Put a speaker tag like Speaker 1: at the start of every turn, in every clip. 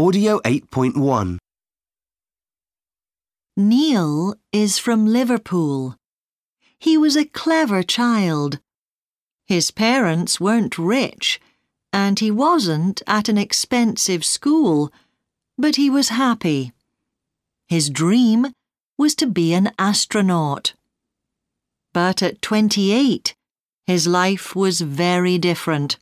Speaker 1: Audio 8.1
Speaker 2: Neil is from Liverpool. He was a clever child. His parents weren't rich, and he wasn't at an expensive school, but he was happy. His dream was to be an astronaut. But at 28, his life was very different.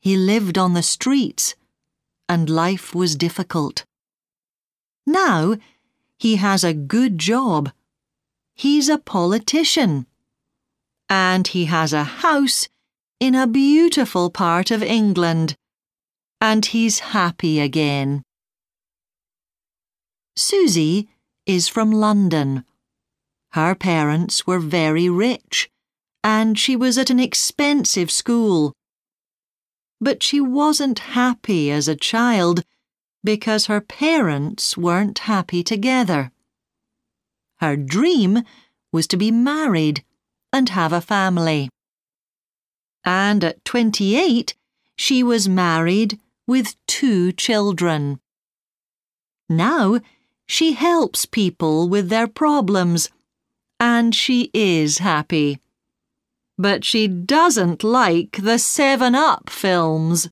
Speaker 2: He lived on the streets, and life was difficult. Now, he has a good job. He's a politician. And he has a house in a beautiful part of England. And he's happy again. Susie is from London. Her parents were very rich, and she was at an expensive school. But she wasn't happy as a child because her parents weren't happy together. Her dream was to be married and have a family. And at 28, she was married with two children. Now, she helps people with their problems, and she is happy. But she doesn't like the 7 Up films.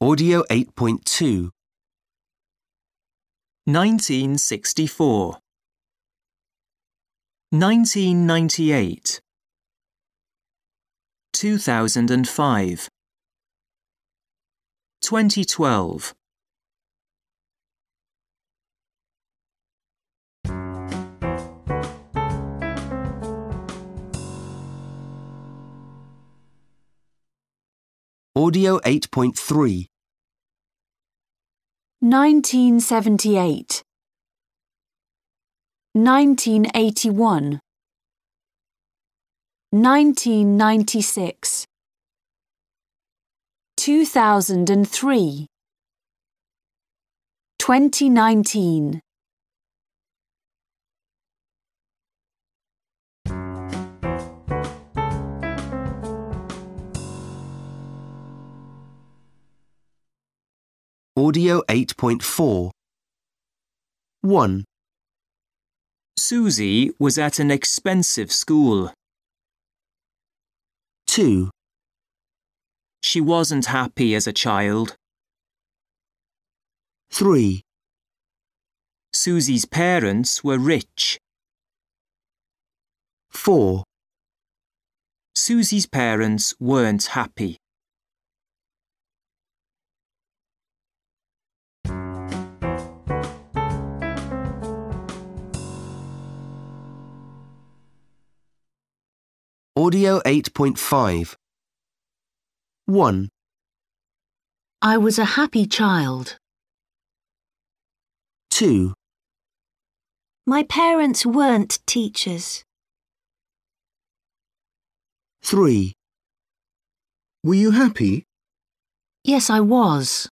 Speaker 1: Audio 8.2
Speaker 3: 1964 1998 2005 2012
Speaker 1: Audio 8.3
Speaker 4: 1978 1981 1996 2003 2019
Speaker 1: Audio 8.4 1.
Speaker 3: Susie was at an expensive school.
Speaker 1: 2.
Speaker 3: She wasn't happy as a child.
Speaker 1: 3.
Speaker 3: Susie's parents were rich.
Speaker 1: 4.
Speaker 3: Susie's parents weren't happy.
Speaker 1: Audio 8.5 1.
Speaker 4: I was a happy child.
Speaker 1: 2.
Speaker 5: My parents weren't teachers.
Speaker 1: 3.
Speaker 6: Were you happy?
Speaker 4: Yes, I was.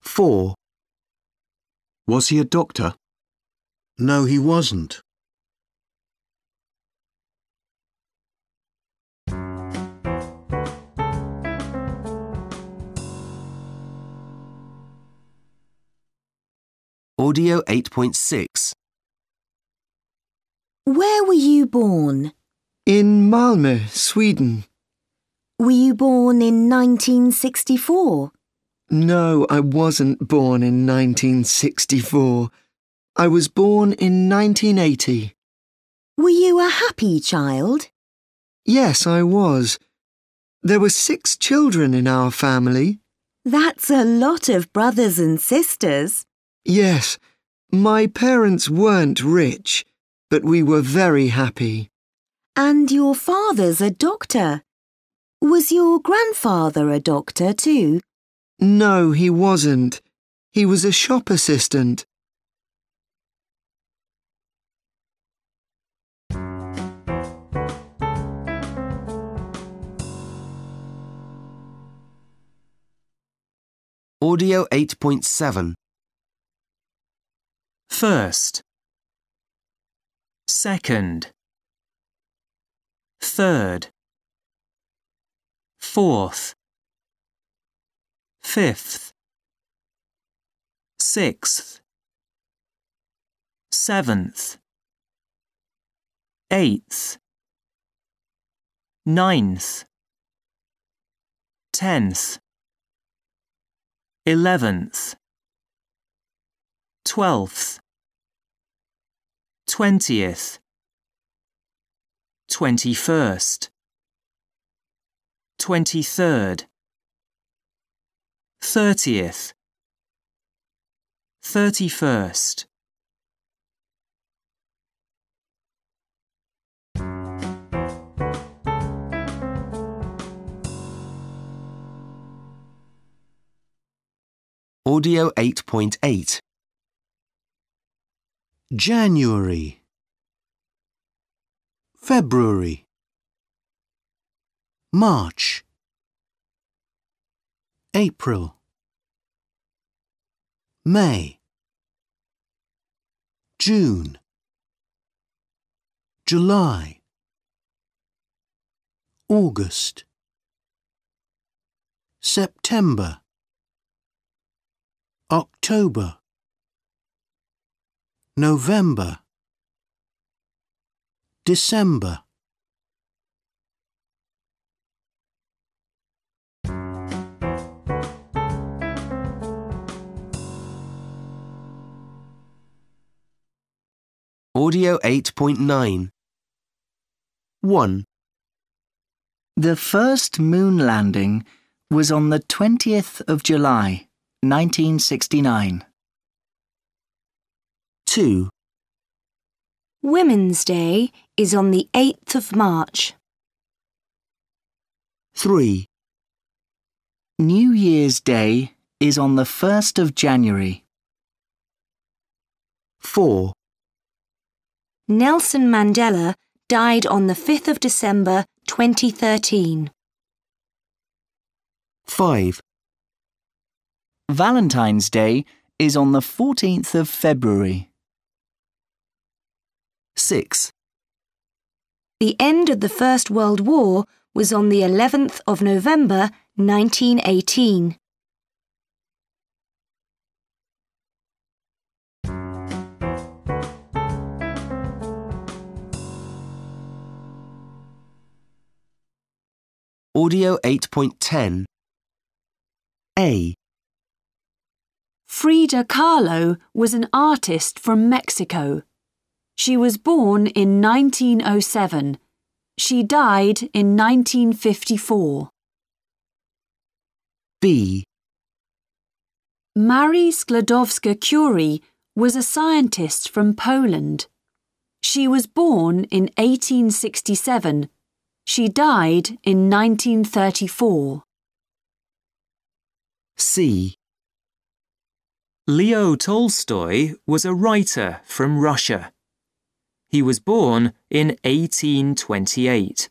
Speaker 1: 4.
Speaker 6: Was he a doctor? No, he wasn't.
Speaker 1: Audio 8.6
Speaker 5: Where were you born?
Speaker 7: In Malmö, Sweden.
Speaker 5: Were you born in 1964?
Speaker 7: No, I wasn't born in 1964. I was born in 1980.
Speaker 5: Were you a happy child?
Speaker 7: Yes, I was. There were six children in our family.
Speaker 5: That's a lot of brothers and sisters.
Speaker 7: Yes, my parents weren't rich, but we were very happy.
Speaker 5: And your father's a doctor. Was your grandfather a doctor too?
Speaker 7: No, he wasn't. He was a shop assistant.
Speaker 1: Audio 8.7
Speaker 3: First. Second. Third. Fourth. Fifth. Sixth. Seventh. Eighth. Ninth. Tenth. Eleventh. Twelfth. Twentieth. Twenty-first. Twenty-third. Thirtieth. Thirty-first.
Speaker 1: Audio 8.8.
Speaker 6: January. February. March. April. May. June. July. August. September. October. November. December.
Speaker 1: Audio 8.9. 1,
Speaker 8: The first moon landing was on the 20th of July, 1969.
Speaker 1: 2,
Speaker 5: Women's Day is on the 8th of March.
Speaker 1: 3,
Speaker 8: New Year's Day is on the 1st of January.
Speaker 1: 4,
Speaker 5: Nelson Mandela died on the 5th of December 2013.
Speaker 1: 5,
Speaker 8: Valentine's Day is on the 14th of February.
Speaker 1: 6,
Speaker 5: The end of the First World War was on the 11th of November 1918.
Speaker 1: Audio 8.10. A,
Speaker 4: Frida Kahlo was an artist from Mexico. She was born in 1907. She died in 1954.
Speaker 1: B,
Speaker 4: Marie Sklodowska-Curie was a scientist from Poland. She was born in 1867. She died in 1934.
Speaker 1: C,
Speaker 3: Leo Tolstoy was a writer from Russia. He was born in 1828.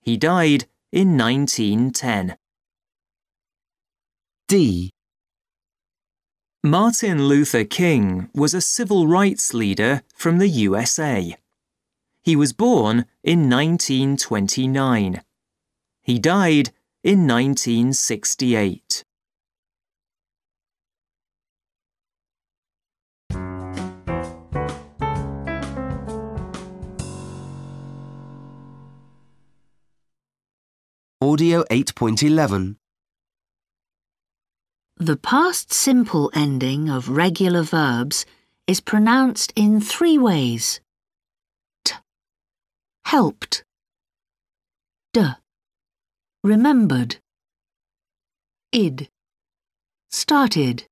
Speaker 3: He died in 1910.
Speaker 1: D,
Speaker 3: Martin Luther King was a civil rights leader from the USA. He was born in 1929. He died in 1968.
Speaker 1: Audio 8.11.
Speaker 4: The past simple ending of regular verbs is pronounced in three ways. T. Helped. D. Remembered. Id. Started.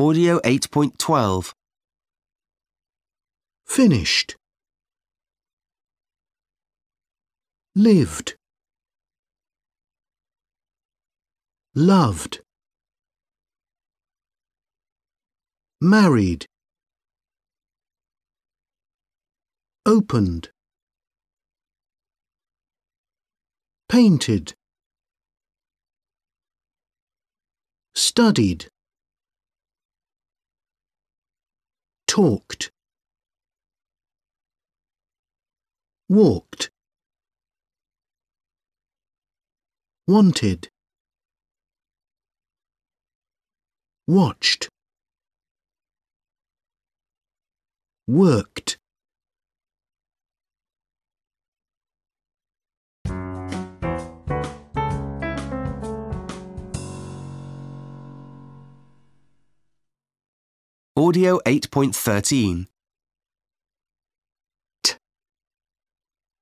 Speaker 1: Audio 8.12
Speaker 6: Finished. Lived. Loved. Married. Opened. Painted. Studied. Talked, walked, wanted, watched, worked.
Speaker 1: Audio 8.13. T.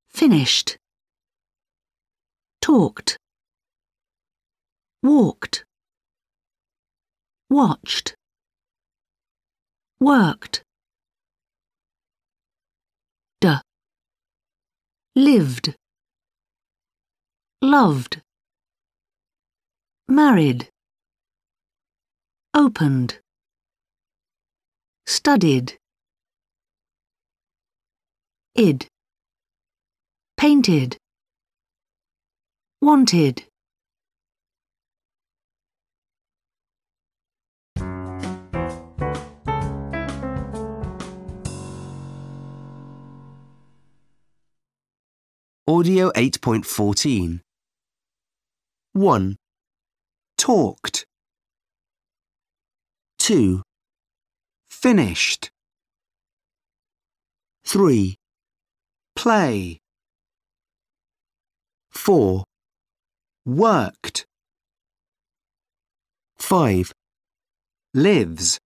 Speaker 9: finished, talked, walked, watched, worked, d, lived, loved, married, opened, studied, id painted, wanted.
Speaker 1: Audio 8.14. 1. Talked. 2. Finished. 3. Play. 4. Worked. 5. Lives.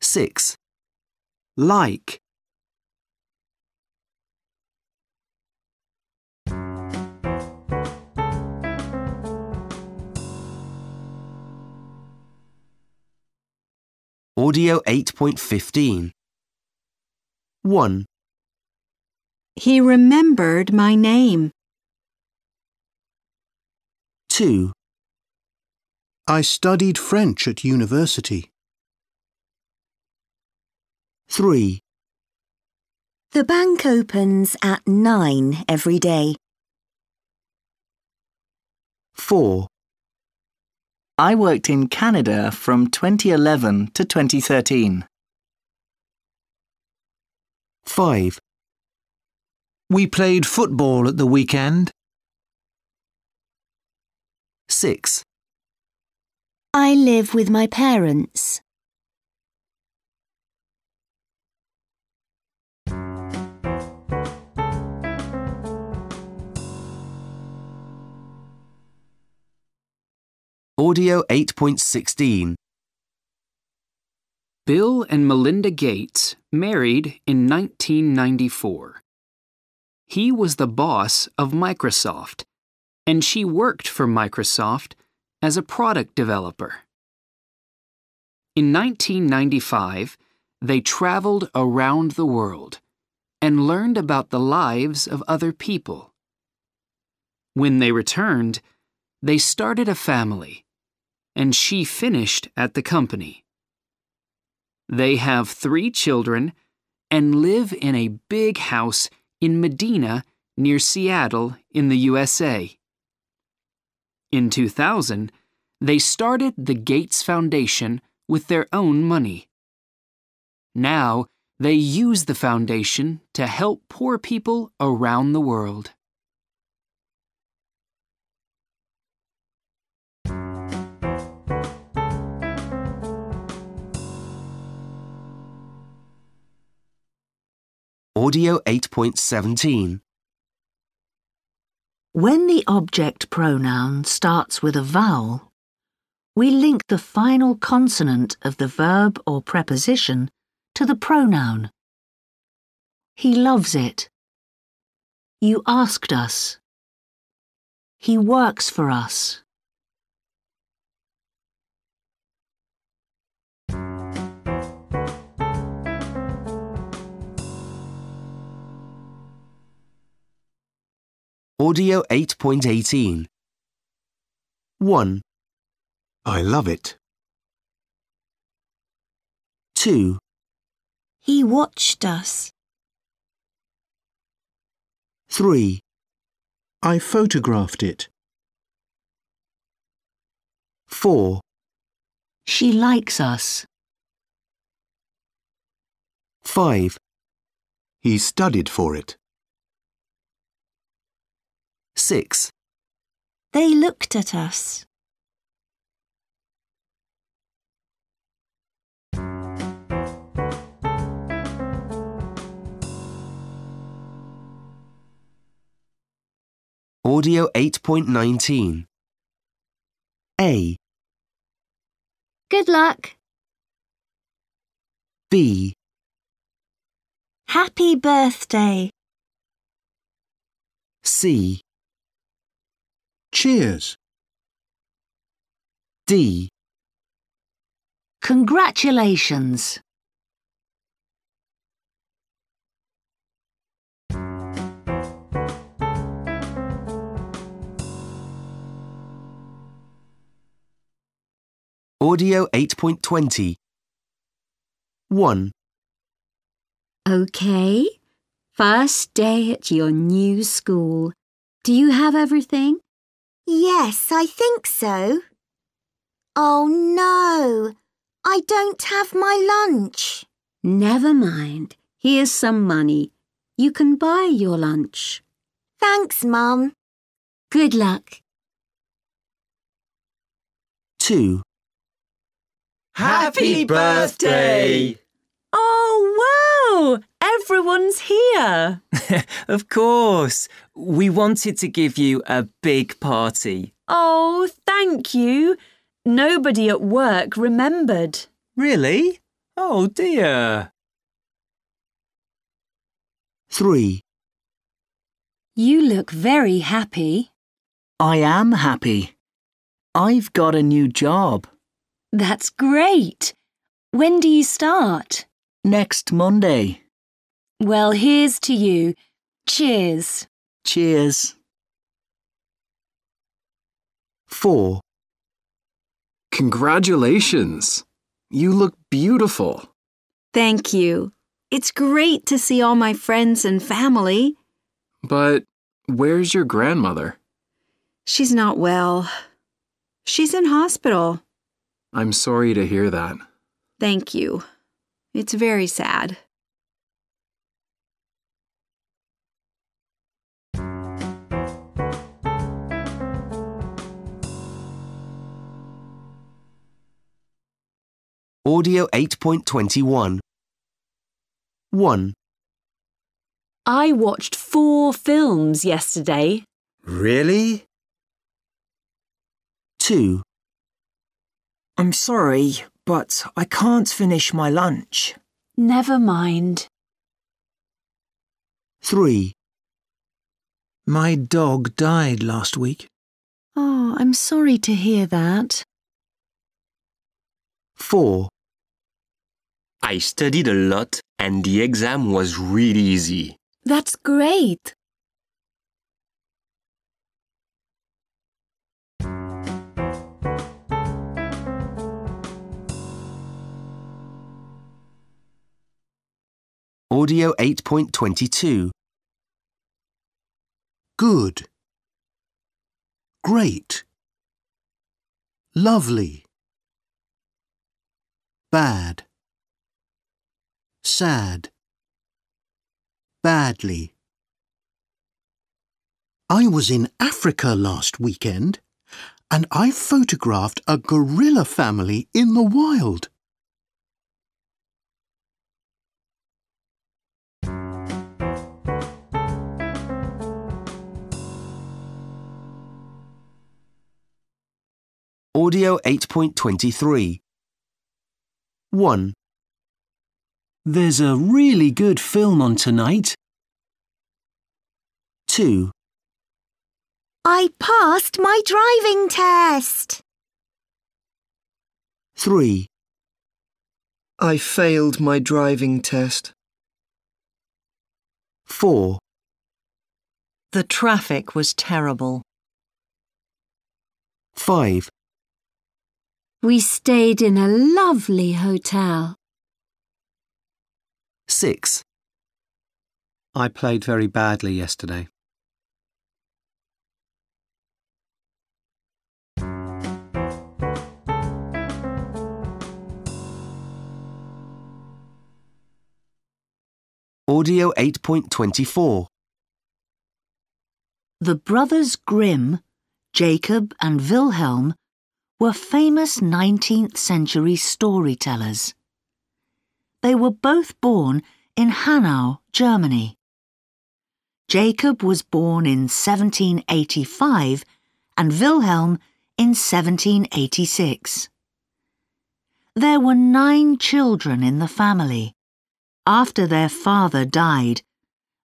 Speaker 1: 6. Like. Audio 8.15. 1.
Speaker 10: He remembered my name.
Speaker 1: 2.
Speaker 6: I studied French at university.
Speaker 1: 3.
Speaker 5: The bank opens at 9 every day.
Speaker 1: 4.
Speaker 8: I worked in Canada from 2011 to 2013.
Speaker 1: 5.
Speaker 11: We played football at the weekend.
Speaker 1: 6.
Speaker 5: I live with my parents.
Speaker 1: Audio 8.16.
Speaker 12: Bill and Melinda Gates married in 1994. He was the boss of Microsoft, and she worked for Microsoft as a product developer. In 1995, they traveled around the world and learned about the lives of other people. When they returned, they started a family, and she finished at the company. They have three children and live in a big house in Medina near Seattle in the USA. In 2000, they started the Gates Foundation with their own money. Now, they use the foundation to help poor people around the world.
Speaker 1: Audio 8.17.
Speaker 9: When the object pronoun starts with a vowel, we link the final consonant of the verb or preposition to the pronoun. He loves it. You asked us. He works for us.
Speaker 1: Audio 8.18. 1.
Speaker 6: I love it.
Speaker 1: 2.
Speaker 5: He watched us.
Speaker 1: 3.
Speaker 6: I photographed it.
Speaker 1: 4,
Speaker 8: She likes us.
Speaker 1: 5,
Speaker 6: He studied for it.
Speaker 1: 6,
Speaker 2: They looked at us.
Speaker 1: Audio 8.19. A,
Speaker 13: Good luck.
Speaker 1: B,
Speaker 2: Happy birthday.
Speaker 1: C,
Speaker 6: Cheers.
Speaker 1: D,
Speaker 8: Congratulations.
Speaker 1: Audio 8.20. 1,
Speaker 10: Okay. First day at your new school. Do you have everything?
Speaker 5: Yes, I think so. Oh no, I don't have my lunch.
Speaker 10: Never mind. Here's some money. You can buy your lunch.
Speaker 5: Thanks, Mum.
Speaker 10: Good luck.
Speaker 1: 2,
Speaker 3: Happy birthday!
Speaker 4: Oh, wow! Everyone's here.
Speaker 3: of course. We wanted to give you a big party.
Speaker 4: Oh, thank you. Nobody at work remembered.
Speaker 3: Really? Oh dear.
Speaker 1: 3,
Speaker 10: You look very happy.
Speaker 8: I am happy. I've got a new job.
Speaker 10: That's great. When do you start?
Speaker 8: Next Monday.
Speaker 10: Well, here's to you. Cheers.
Speaker 8: Cheers.
Speaker 1: 4,
Speaker 14: Congratulations. You look beautiful.
Speaker 10: Thank you. It's great to see all my friends and family.
Speaker 14: But where's your grandmother?
Speaker 10: She's not well. She's in hospital.
Speaker 14: I'm sorry to hear that.
Speaker 10: Thank you. It's very sad.
Speaker 1: Audio 8.21. 1,
Speaker 4: I watched four films yesterday.
Speaker 11: Really?
Speaker 1: 2,
Speaker 3: I'm sorry, but I can't finish my lunch.
Speaker 4: Never mind.
Speaker 1: 3,
Speaker 11: My dog died last week.
Speaker 2: Oh, I'm sorry to hear that.
Speaker 1: 4,
Speaker 15: I studied a lot and the exam was really easy.
Speaker 2: That's great.
Speaker 1: Audio 8.22.
Speaker 6: Good. Great. Lovely. Bad. Sad. Badly. I was in Africa last weekend and I photographed a gorilla family in the wild.
Speaker 1: Audio 8.23. 1,
Speaker 11: There's a really good film on tonight.
Speaker 1: 2,
Speaker 5: I passed my driving test.
Speaker 1: 3,
Speaker 7: I failed my driving test.
Speaker 1: 4,
Speaker 2: The traffic was terrible.
Speaker 1: 5,
Speaker 10: We stayed in a lovely hotel.
Speaker 1: 6.
Speaker 11: I played very badly yesterday.
Speaker 1: Audio 8.24
Speaker 9: The brothers Grimm, Jacob and Wilhelm, were famous 19th century storytellers. They were both born in Hanau, Germany. Jacob was born in 1785 and Wilhelm in 1786. There were nine children in the family. After their father died,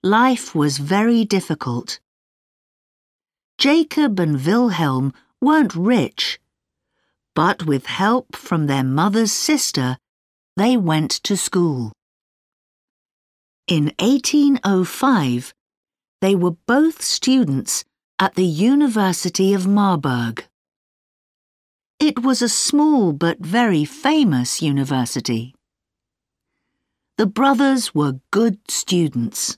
Speaker 9: life was very difficult. Jacob and Wilhelm weren't rich, but with help from their mother's sister, they went to school. In 1805, they were both students at the University of Marburg. It was a small but very famous university. The brothers were good students.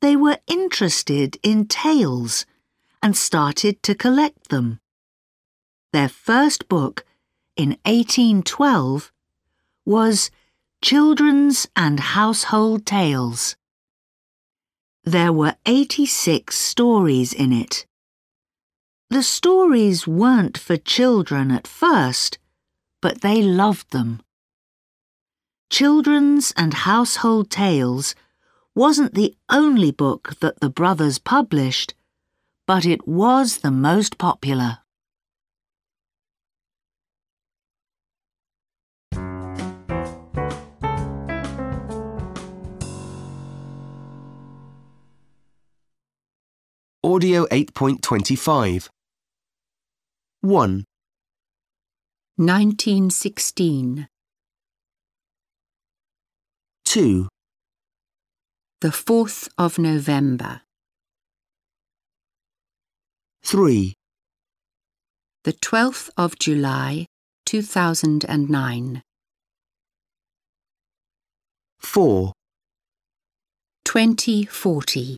Speaker 9: They were interested in tales and started to collect them. Their first book, in 1812, was Children's and Household Tales. There were 86 stories in it. The stories weren't for children at first, but they loved them. Children's and Household Tales wasn't the only book that the brothers published, but it was the most popular.
Speaker 1: Audio 8.25. 1,
Speaker 16: 1916.
Speaker 1: 2,
Speaker 16: The 4th of November.
Speaker 1: 3,
Speaker 16: The 12th of July, 2009.
Speaker 1: 4,
Speaker 16: 2040.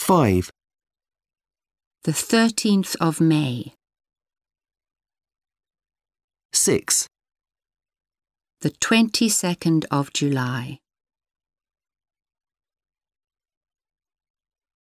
Speaker 1: 5,
Speaker 16: The 13th of May.
Speaker 1: 6,
Speaker 16: The 22nd of July.